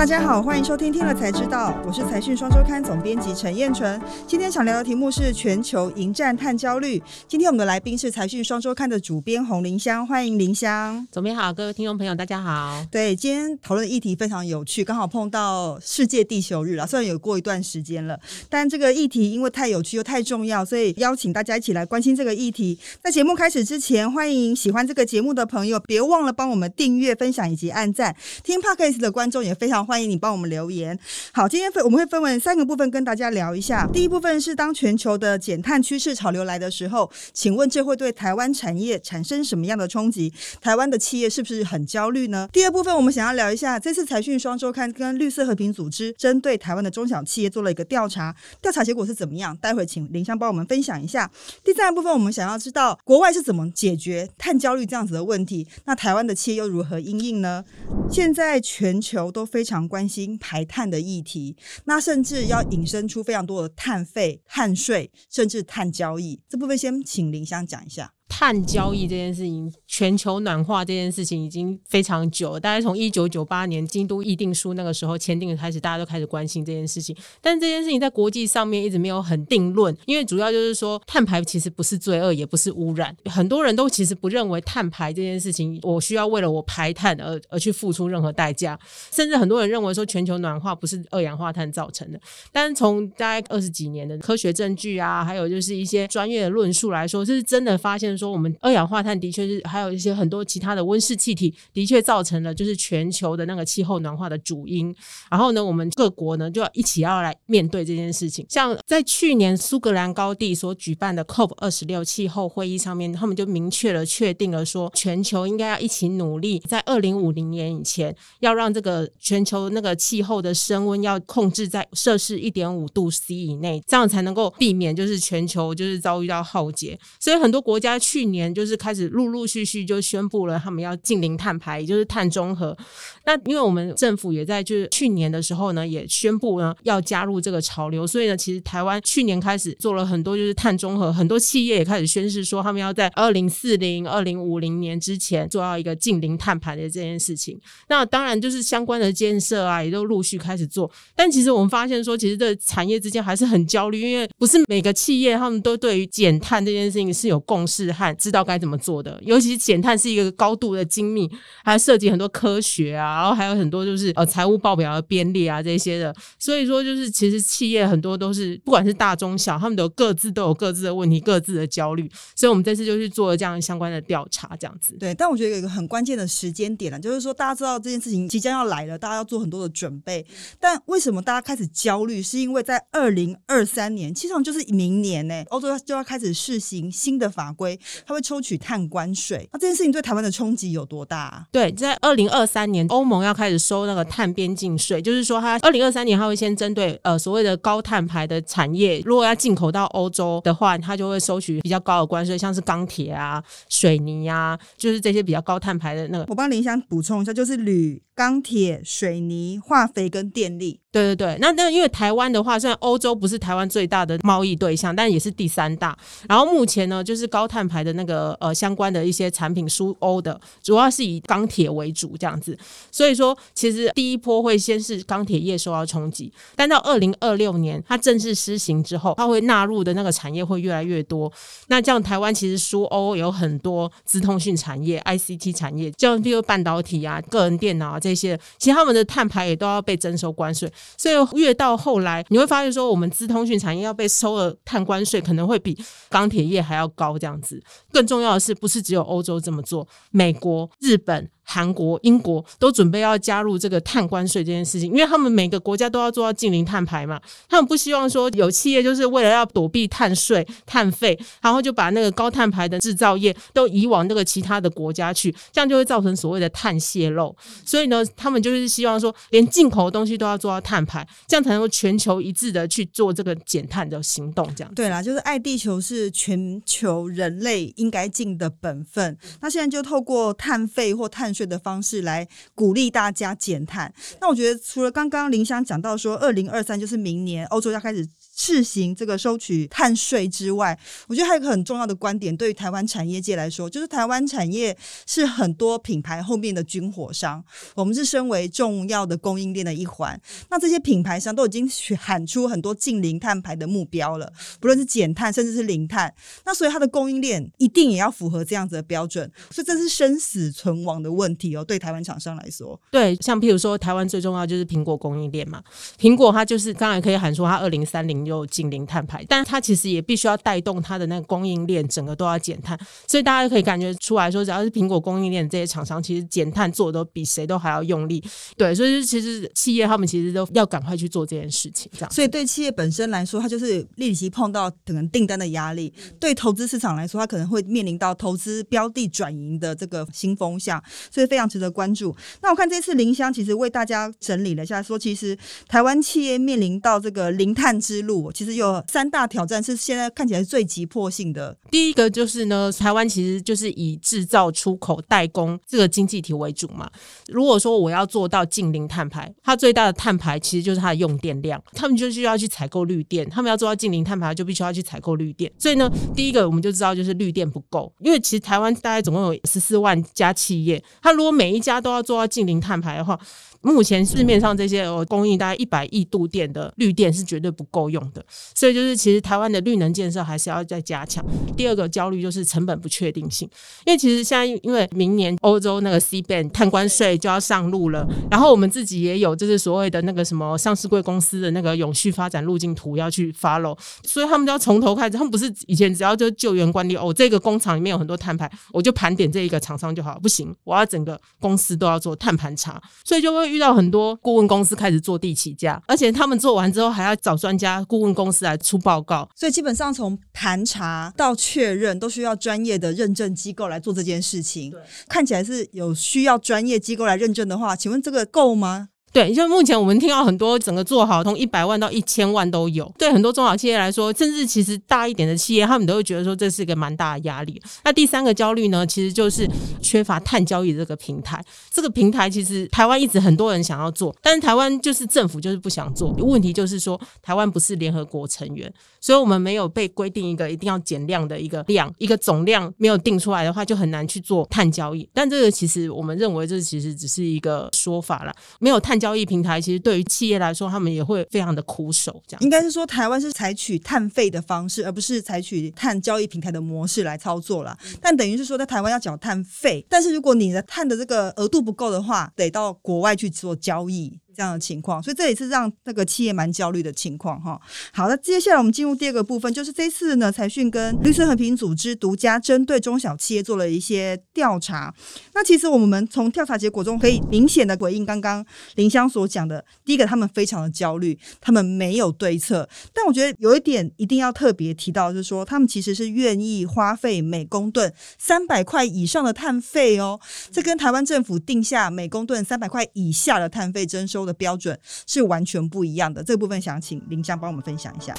大家好，欢迎收听《听了才知道》，我是财讯双周刊总编辑陈燕纯。今天想聊的题目是全球迎战碳焦虑。今天我们的来宾是财讯双周刊的主编洪林香，欢迎林香。总编好，各位听众朋友，大家好。对，今天讨论的议题非常有趣，刚好碰到世界地球日了。虽然有过一段时间了，但这个议题因为太有趣又太重要，所以邀请大家一起来关心这个议题。在节目开始之前，欢迎喜欢这个节目的朋友，别忘了帮我们订阅、分享以及按赞。听 Podcast 的观众也非常。欢迎你帮我们留言。好，今天分我们会分为三个部分跟大家聊一下。第一部分是当全球的减碳趋势潮流来的时候，请问这会对台湾产业产生什么样的冲击？台湾的企业是不是很焦虑呢？第二部分我们想要聊一下，这次财讯双周刊跟绿色和平组织针对台湾的中小企业做了一个调查，调查结果是怎么样？待会请林香帮我们分享一下。第三部分我们想要知道国外是怎么解决碳焦虑这样子的问题，那台湾的企业又如何应应呢？现在全球都非常。关心排碳的议题，那甚至要引申出非常多的碳费、碳税，甚至碳交易。这部分先请林香讲一下。碳交易这件事情，全球暖化这件事情已经非常久，大概从一九九八年京都议定书那个时候签订的开始，大家都开始关心这件事情。但这件事情在国际上面一直没有很定论，因为主要就是说碳排其实不是罪恶，也不是污染。很多人都其实不认为碳排这件事情，我需要为了我排碳而而去付出任何代价。甚至很多人认为说全球暖化不是二氧化碳造成的。但是从大概二十几年的科学证据啊，还有就是一些专业的论述来说，这是真的发现。说我们二氧化碳的确是还有一些很多其他的温室气体，的确造成了就是全球的那个气候暖化的主因。然后呢，我们各国呢就要一起要来面对这件事情。像在去年苏格兰高地所举办的 COP 二十六气候会议上面，他们就明确了确定了说，全球应该要一起努力，在二零五零年以前，要让这个全球那个气候的升温要控制在摄氏一点五度 C 以内，这样才能够避免就是全球就是遭遇到浩劫。所以很多国家。去去年就是开始陆陆续续就宣布了，他们要近零碳排，也就是碳中和。那因为我们政府也在就是去年的时候呢，也宣布呢要加入这个潮流，所以呢，其实台湾去年开始做了很多就是碳中和，很多企业也开始宣誓说他们要在二零四零、二零五零年之前做到一个近零碳排的这件事情。那当然就是相关的建设啊，也都陆续开始做。但其实我们发现说，其实这产业之间还是很焦虑，因为不是每个企业他们都对于减碳这件事情是有共识。知道该怎么做的，尤其是减碳是一个高度的精密，还涉及很多科学啊，然后还有很多就是呃财务报表的编列啊这些的。所以说，就是其实企业很多都是不管是大中小，他们都各自都有各自的问题，各自的焦虑。所以我们这次就去做了这样相关的调查，这样子。对，但我觉得有一个很关键的时间点了，就是说大家知道这件事情即将要来了，大家要做很多的准备。但为什么大家开始焦虑？是因为在二零二三年，其实上就是明年呢，欧洲就要开始试行新的法规。他会抽取碳关税，那这件事情对台湾的冲击有多大？对，在二零二三年，欧盟要开始收那个碳边境税，就是说，它二零二三年它会先针对呃所谓的高碳排的产业，如果要进口到欧洲的话，它就会收取比较高的关税，像是钢铁啊、水泥啊，就是这些比较高碳排的那个。我帮林香补充一下，就是铝、钢铁、水泥、化肥跟电力。对对对，那那因为台湾的话，虽然欧洲不是台湾最大的贸易对象，但也是第三大。然后目前呢，就是高碳排的那个呃相关的一些产品输欧的，主要是以钢铁为主这样子。所以说，其实第一波会先是钢铁业受到冲击，但到二零二六年它正式施行之后，它会纳入的那个产业会越来越多。那这样台湾其实输欧有很多资通讯产业、ICT 产业，像比如半导体啊、个人电脑啊这些，其实他们的碳排也都要被征收关税。所以越到后来，你会发现说，我们资通讯产业要被收了碳关税可能会比钢铁业还要高，这样子。更重要的是，不是只有欧洲这么做，美国、日本。韩国、英国都准备要加入这个碳关税这件事情，因为他们每个国家都要做到近零碳排嘛。他们不希望说有企业就是为了要躲避碳税、碳费，然后就把那个高碳排的制造业都移往那个其他的国家去，这样就会造成所谓的碳泄漏。所以呢，他们就是希望说，连进口的东西都要做到碳排，这样才能够全球一致的去做这个减碳的行动。这样对啦，就是爱地球是全球人类应该尽的本分。那现在就透过碳费或碳。的方式来鼓励大家减碳。那我觉得，除了刚刚林香讲到说，二零二三就是明年欧洲要开始。试行这个收取碳税之外，我觉得还有一个很重要的观点，对于台湾产业界来说，就是台湾产业是很多品牌后面的军火商，我们是身为重要的供应链的一环。那这些品牌商都已经去喊出很多近零碳排的目标了，不论是减碳甚至是零碳，那所以它的供应链一定也要符合这样子的标准，所以这是生死存亡的问题哦。对台湾厂商来说，对，像譬如说台湾最重要就是苹果供应链嘛，苹果它就是刚才可以喊出它二零三零有近零碳排，但它其实也必须要带动它的那个供应链整个都要减碳，所以大家可以感觉出来说，只要是苹果供应链这些厂商，其实减碳做的都比谁都还要用力。对，所以其实企业他们其实都要赶快去做这件事情，这样。所以对企业本身来说，它就是立即碰到可能订单的压力；对投资市场来说，它可能会面临到投资标的转移的这个新风向，所以非常值得关注。那我看这次林香其实为大家整理了一下，说其实台湾企业面临到这个零碳之路，我其实有三大挑战是现在看起来最急迫性的。第一个就是呢，台湾其实就是以制造、出口、代工这个经济体为主嘛。如果说我要做到近零碳排，它最大的碳排其实就是它的用电量，他们就需要去采购绿电。他们要做到近零碳排，就必须要去采购绿电。所以呢，第一个我们就知道就是绿电不够，因为其实台湾大概总共有十四万家企业，它如果每一家都要做到近零碳排的话，目前市面上这些呃供应大概一百亿度电的绿电是绝对不够用的，所以就是其实台湾的绿能建设还是要再加强。第二个焦虑就是成本不确定性，因为其实现在因为明年欧洲那个 C ban 碳关税就要上路了，然后我们自己也有就是所谓的那个什么上市贵公司的那个永续发展路径图要去 follow，所以他们就要从头开始，他们不是以前只要就救援管理哦，这个工厂里面有很多碳排，我就盘点这一个厂商就好，不行，我要整个公司都要做碳盘查，所以就会遇到很多顾问公司开始坐地起价，而且他们做完之后还要找专家顾问公司来出报告，所以基本上从盘查到确认都需要专业的认证机构来做这件事情。看起来是有需要专业机构来认证的话，请问这个够吗？对，就目前我们听到很多整个做好从一百万到一千万都有。对很多中小企业来说，甚至其实大一点的企业，他们都会觉得说这是一个蛮大的压力。那第三个焦虑呢，其实就是缺乏碳交易这个平台。这个平台其实台湾一直很多人想要做，但是台湾就是政府就是不想做。问题就是说台湾不是联合国成员，所以我们没有被规定一个一定要减量的一个量，一个总量没有定出来的话，就很难去做碳交易。但这个其实我们认为这其实只是一个说法了，没有碳。交易平台其实对于企业来说，他们也会非常的苦手。这样应该是说，台湾是采取碳费的方式，而不是采取碳交易平台的模式来操作了。但等于是说，在台湾要缴碳费，但是如果你的碳的这个额度不够的话，得到国外去做交易。这样的情况，所以这也是让那个企业蛮焦虑的情况哈。好，那接下来我们进入第二个部分，就是这次呢，财讯跟绿色和平组织独家针对中小企业做了一些调查。那其实我们从调查结果中可以明显的回应刚刚林香所讲的，第一个，他们非常的焦虑，他们没有对策。但我觉得有一点一定要特别提到，就是说他们其实是愿意花费每公吨三百块以上的碳费哦。这跟台湾政府定下每公吨三百块以下的碳费征收的。标准是完全不一样的，这部分想请林香帮我们分享一下。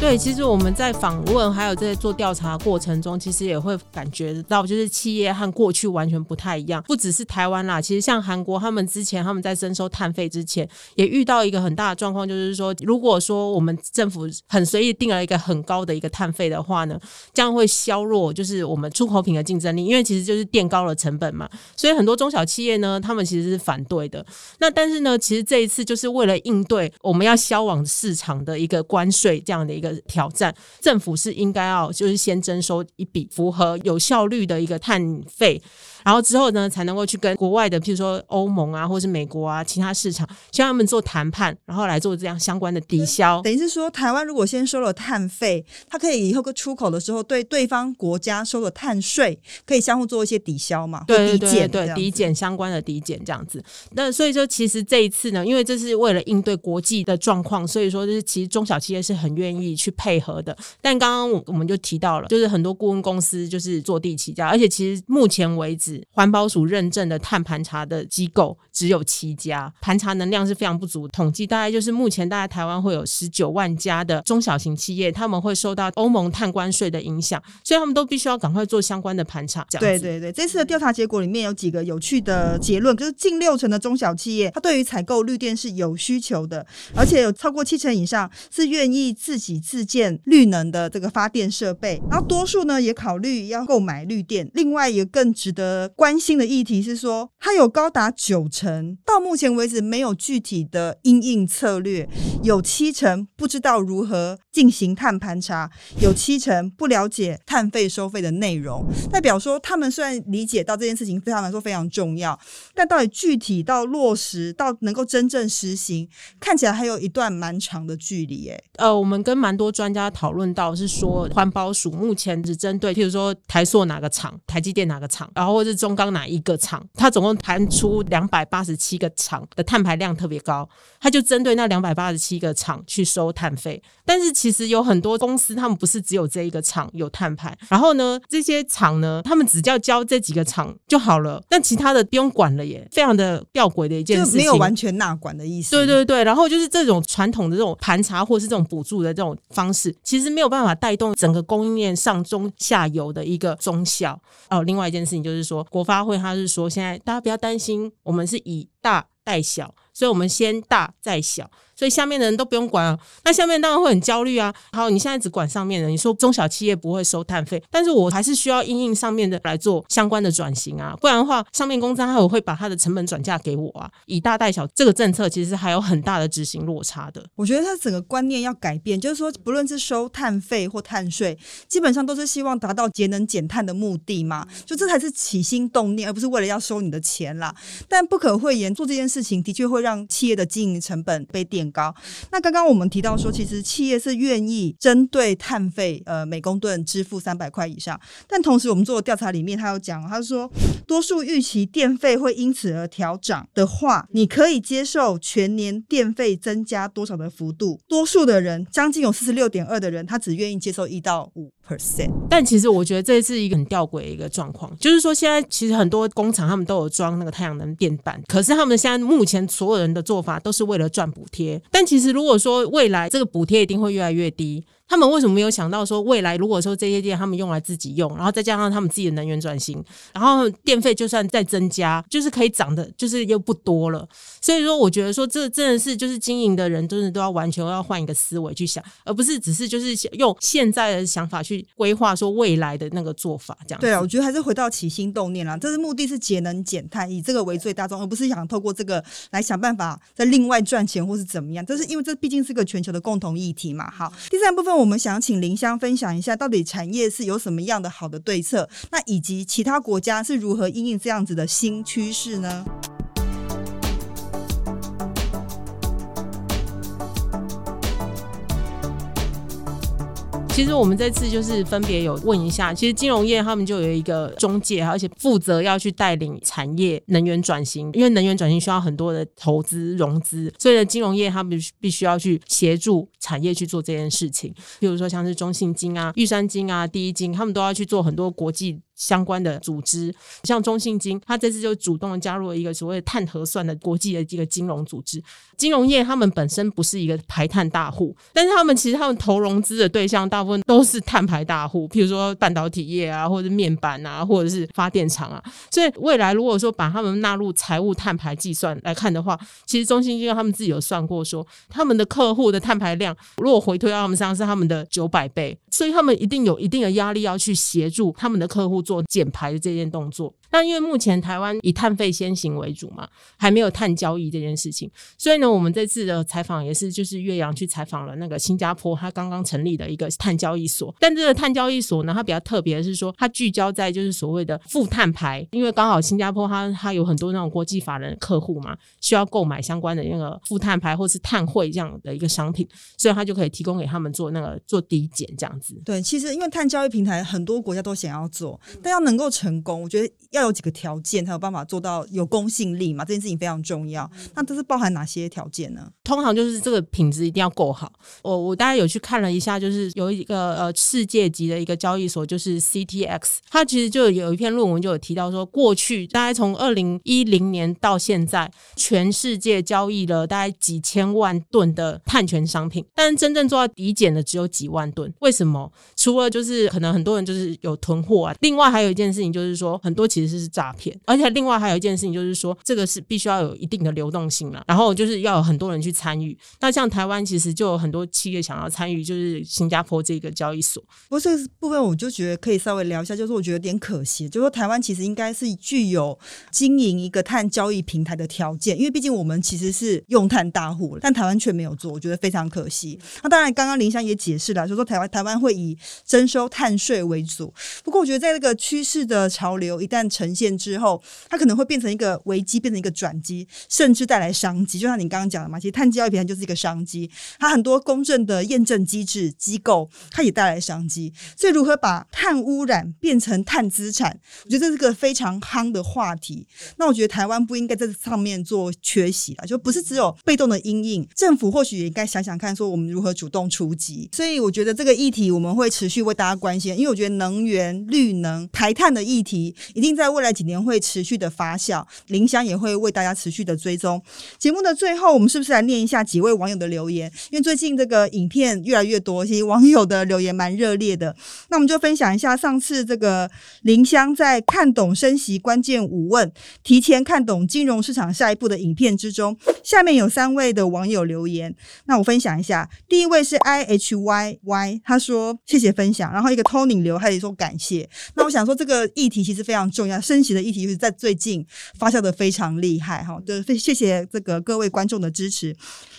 对，其实我们在访问还有在做调查过程中，其实也会感觉到，就是企业和过去完全不太一样。不只是台湾啦，其实像韩国，他们之前他们在征收碳费之前，也遇到一个很大的状况，就是说，如果说我们政府很随意定了一个很高的一个碳费的话呢，这样会削弱就是我们出口品的竞争力，因为其实就是垫高了成本嘛。所以很多中小企业呢，他们其实是反对的。那但是呢，其实这一次就是为了应对我们要销往市场的一个关税这样的一个。挑战政府是应该要就是先征收一笔符合有效率的一个碳费。然后之后呢，才能够去跟国外的，譬如说欧盟啊，或者是美国啊，其他市场，希望他们做谈判，然后来做这样相关的抵消。等于是说，台湾如果先收了碳费，它可以以后个出口的时候，对对方国家收了碳税，可以相互做一些抵消嘛？对对对，抵减相关的抵减这样子。那所以说，其实这一次呢，因为这是为了应对国际的状况，所以说就是其实中小企业是很愿意去配合的。但刚刚我我们就提到了，就是很多顾问公司就是坐地起价，而且其实目前为止，环保署认证的碳盘查的机构只有七家，盘查能量是非常不足。统计大概就是目前大概台湾会有十九万家的中小型企业，他们会受到欧盟碳关税的影响，所以他们都必须要赶快做相关的盘查。这样对对对，这次的调查结果里面有几个有趣的结论，就是近六成的中小企业，它对于采购绿电是有需求的，而且有超过七成以上是愿意自己自建绿能的这个发电设备，然后多数呢也考虑要购买绿电。另外一个更值得关心的议题是说，它有高达九成到目前为止没有具体的因应策略，有七成不知道如何进行碳盘查，有七成不了解碳费收费的内容，代表说他们虽然理解到这件事情对他们来说非常重要，但到底具体到落实到能够真正实行，看起来还有一段蛮长的距离。哎，呃，我们跟蛮多专家讨论到，是说环保署目前只针对，譬如说台塑哪个厂、台积电哪个厂，然后或是中钢哪一个厂，它总共盘出两百八十七个厂的碳排量特别高，它就针对那两百八十七个厂去收碳费。但是其实有很多公司，他们不是只有这一个厂有碳排，然后呢，这些厂呢，他们只要交这几个厂就好了，但其他的不用管了耶，非常的吊诡的一件事情，没有完全纳管的意思。对对对，然后就是这种传统的这种盘查或是这种补助的这种方式，其实没有办法带动整个供应链上中下游的一个中小。哦，另外一件事情就是说，国发会他是说，现在大家不要担心，我们是以大带小，所以我们先大再小。所以下面的人都不用管啊，那下面当然会很焦虑啊。好，你现在只管上面的，你说中小企业不会收碳费，但是我还是需要应应上面的来做相关的转型啊，不然的话，上面公司还有会把它的成本转嫁给我啊。以大带小这个政策其实还有很大的执行落差的。我觉得它整个观念要改变，就是说不论是收碳费或碳税，基本上都是希望达到节能减碳的目的嘛，就这才是起心动念，而不是为了要收你的钱啦。但不可讳言，做这件事情的确会让企业的经营成本被垫。高，那刚刚我们提到说，其实企业是愿意针对碳费，呃，每公吨支付三百块以上。但同时，我们做的调查里面，他有讲，他说，多数预期电费会因此而调涨的话，你可以接受全年电费增加多少的幅度？多数的人，将近有四十六点二的人，他只愿意接受一到五 percent。但其实我觉得这是一个很吊诡的一个状况，就是说现在其实很多工厂他们都有装那个太阳能电板，可是他们现在目前所有人的做法都是为了赚补贴。但其实，如果说未来这个补贴一定会越来越低。他们为什么没有想到说，未来如果说这些电他们用来自己用，然后再加上他们自己的能源转型，然后电费就算再增加，就是可以涨的，就是又不多了。所以说，我觉得说这真的是就是经营的人真的都要完全要换一个思维去想，而不是只是就是用现在的想法去规划说未来的那个做法这样。对啊，我觉得还是回到起心动念啦，这是目的是节能减碳，以这个为最大宗，而不是想透过这个来想办法在另外赚钱或是怎么样。这是因为这毕竟是个全球的共同议题嘛。好，第三部分。我们想请林香分享一下，到底产业是有什么样的好的对策？那以及其他国家是如何应应这样子的新趋势呢？其实我们这次就是分别有问一下，其实金融业他们就有一个中介，而且负责要去带领产业能源转型，因为能源转型需要很多的投资融资，所以呢，金融业他们必须要去协助产业去做这件事情。比如说像是中信金啊、玉山金啊、第一金，他们都要去做很多国际。相关的组织，像中信金，他这次就主动加入了一个所谓碳核算的国际的一个金融组织。金融业他们本身不是一个排碳大户，但是他们其实他们投融资的对象大部分都是碳排大户，譬如说半导体业啊，或者面板啊，或者是发电厂啊。所以未来如果说把他们纳入财务碳排计算来看的话，其实中信金他们自己有算过，说他们的客户的碳排量如果回推到他们身上是他们的九百倍，所以他们一定有一定的压力要去协助他们的客户。做减排的这件动作，那因为目前台湾以碳费先行为主嘛，还没有碳交易这件事情，所以呢，我们这次的采访也是就是岳阳去采访了那个新加坡，他刚刚成立的一个碳交易所。但这个碳交易所呢，它比较特别的是说，它聚焦在就是所谓的负碳牌，因为刚好新加坡它它有很多那种国际法人客户嘛，需要购买相关的那个负碳牌或是碳汇这样的一个商品，所以它就可以提供给他们做那个做抵减这样子。对，其实因为碳交易平台很多国家都想要做。但要能够成功，我觉得要要有几个条件才有办法做到有公信力嘛？这件事情非常重要。那这是包含哪些条件呢？通常就是这个品质一定要够好。我我大概有去看了一下，就是有一个呃世界级的一个交易所，就是 CTX，它其实就有一篇论文就有提到说，过去大概从二零一零年到现在，全世界交易了大概几千万吨的碳权商品，但是真正做到抵减的只有几万吨。为什么？除了就是可能很多人就是有囤货啊，另外还有一件事情就是说，很多其实其实是诈骗，而且另外还有一件事情就是说，这个是必须要有一定的流动性了，然后就是要有很多人去参与。那像台湾其实就有很多企业想要参与，就是新加坡这个交易所。不过这个部分我就觉得可以稍微聊一下，就是我觉得有点可惜，就是说台湾其实应该是具有经营一个碳交易平台的条件，因为毕竟我们其实是用碳大户，但台湾却没有做，我觉得非常可惜。那当然，刚刚林香也解释了，就说台湾台湾会以征收碳税为主。不过我觉得在这个趋势的潮流一旦呈现之后，它可能会变成一个危机，变成一个转机，甚至带来商机。就像你刚刚讲的嘛，其实碳交易平台就是一个商机，它很多公正的验证机制机构，它也带来商机。所以如何把碳污染变成碳资产，我觉得这是个非常夯的话题。那我觉得台湾不应该在这上面做缺席了，就不是只有被动的阴影，政府或许也应该想想看，说我们如何主动出击。所以我觉得这个议题我们会持续为大家关心，因为我觉得能源、绿能、排碳的议题一定在未来几年会持续的发酵。林香也会为大家持续的追踪。节目的最后，我们是不是来念一下几位网友的留言？因为最近这个影片越来越多，其实网友的留言蛮热烈的。那我们就分享一下上次这个林香在看懂升息关键五问，提前看懂金融市场下一步的影片之中，下面有三位的网友留言。那我分享一下，第一位是 I H Y Y，他说谢谢分享，然后一个 Tony 留，他也说感谢。那我想说这个议题其实非常重要，升息的议题就是在最近发酵的非常厉害哈。对，非谢谢这个各位观众的支持。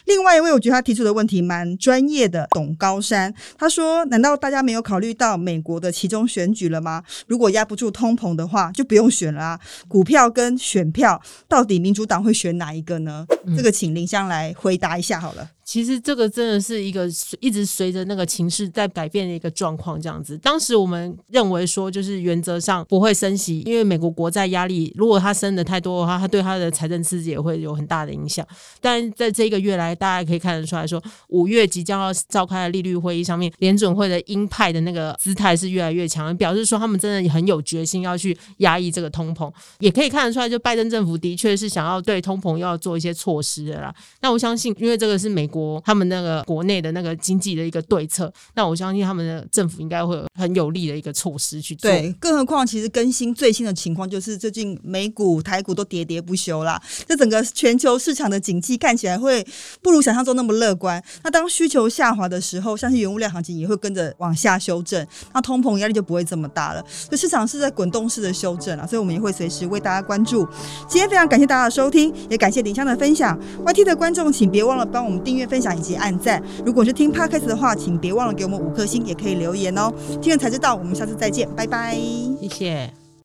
另外一位，我觉得他提出的问题蛮专业的，董高山他说：“难道大家没有考虑到美国的其中选举了吗？如果压不住通膨的话，就不用选了啊！股票跟选票，到底民主党会选哪一个呢？这个请林香来回答一下好了。”其实这个真的是一个一直随着那个情势在改变的一个状况，这样子。当时我们认为说，就是原则上不会升息，因为美国国债压力，如果它升的太多的话，它对它的财政刺激也会有很大的影响。但在这一个月来，大家可以看得出来说，五月即将要召开的利率会议上面，联准会的鹰派的那个姿态是越来越强，表示说他们真的很有决心要去压抑这个通膨。也可以看得出来，就拜登政府的确是想要对通膨要做一些措施的啦。那我相信，因为这个是美国。国他们那个国内的那个经济的一个对策，那我相信他们的政府应该会有很有力的一个措施去做。对，更何况其实更新最新的情况就是最近美股、台股都喋喋不休啦，这整个全球市场的景气看起来会不如想象中那么乐观。那当需求下滑的时候，相信原物料行情也会跟着往下修正，那通膨压力就不会这么大了。这市场是在滚动式的修正啊，所以我们也会随时为大家关注。今天非常感谢大家的收听，也感谢林香的分享。YT 的观众请别忘了帮我们订阅、分享以及。按赞，如果是听 podcast 的话，请别忘了给我们五颗星，也可以留言哦。听了才知道，我们下次再见，拜拜，谢谢。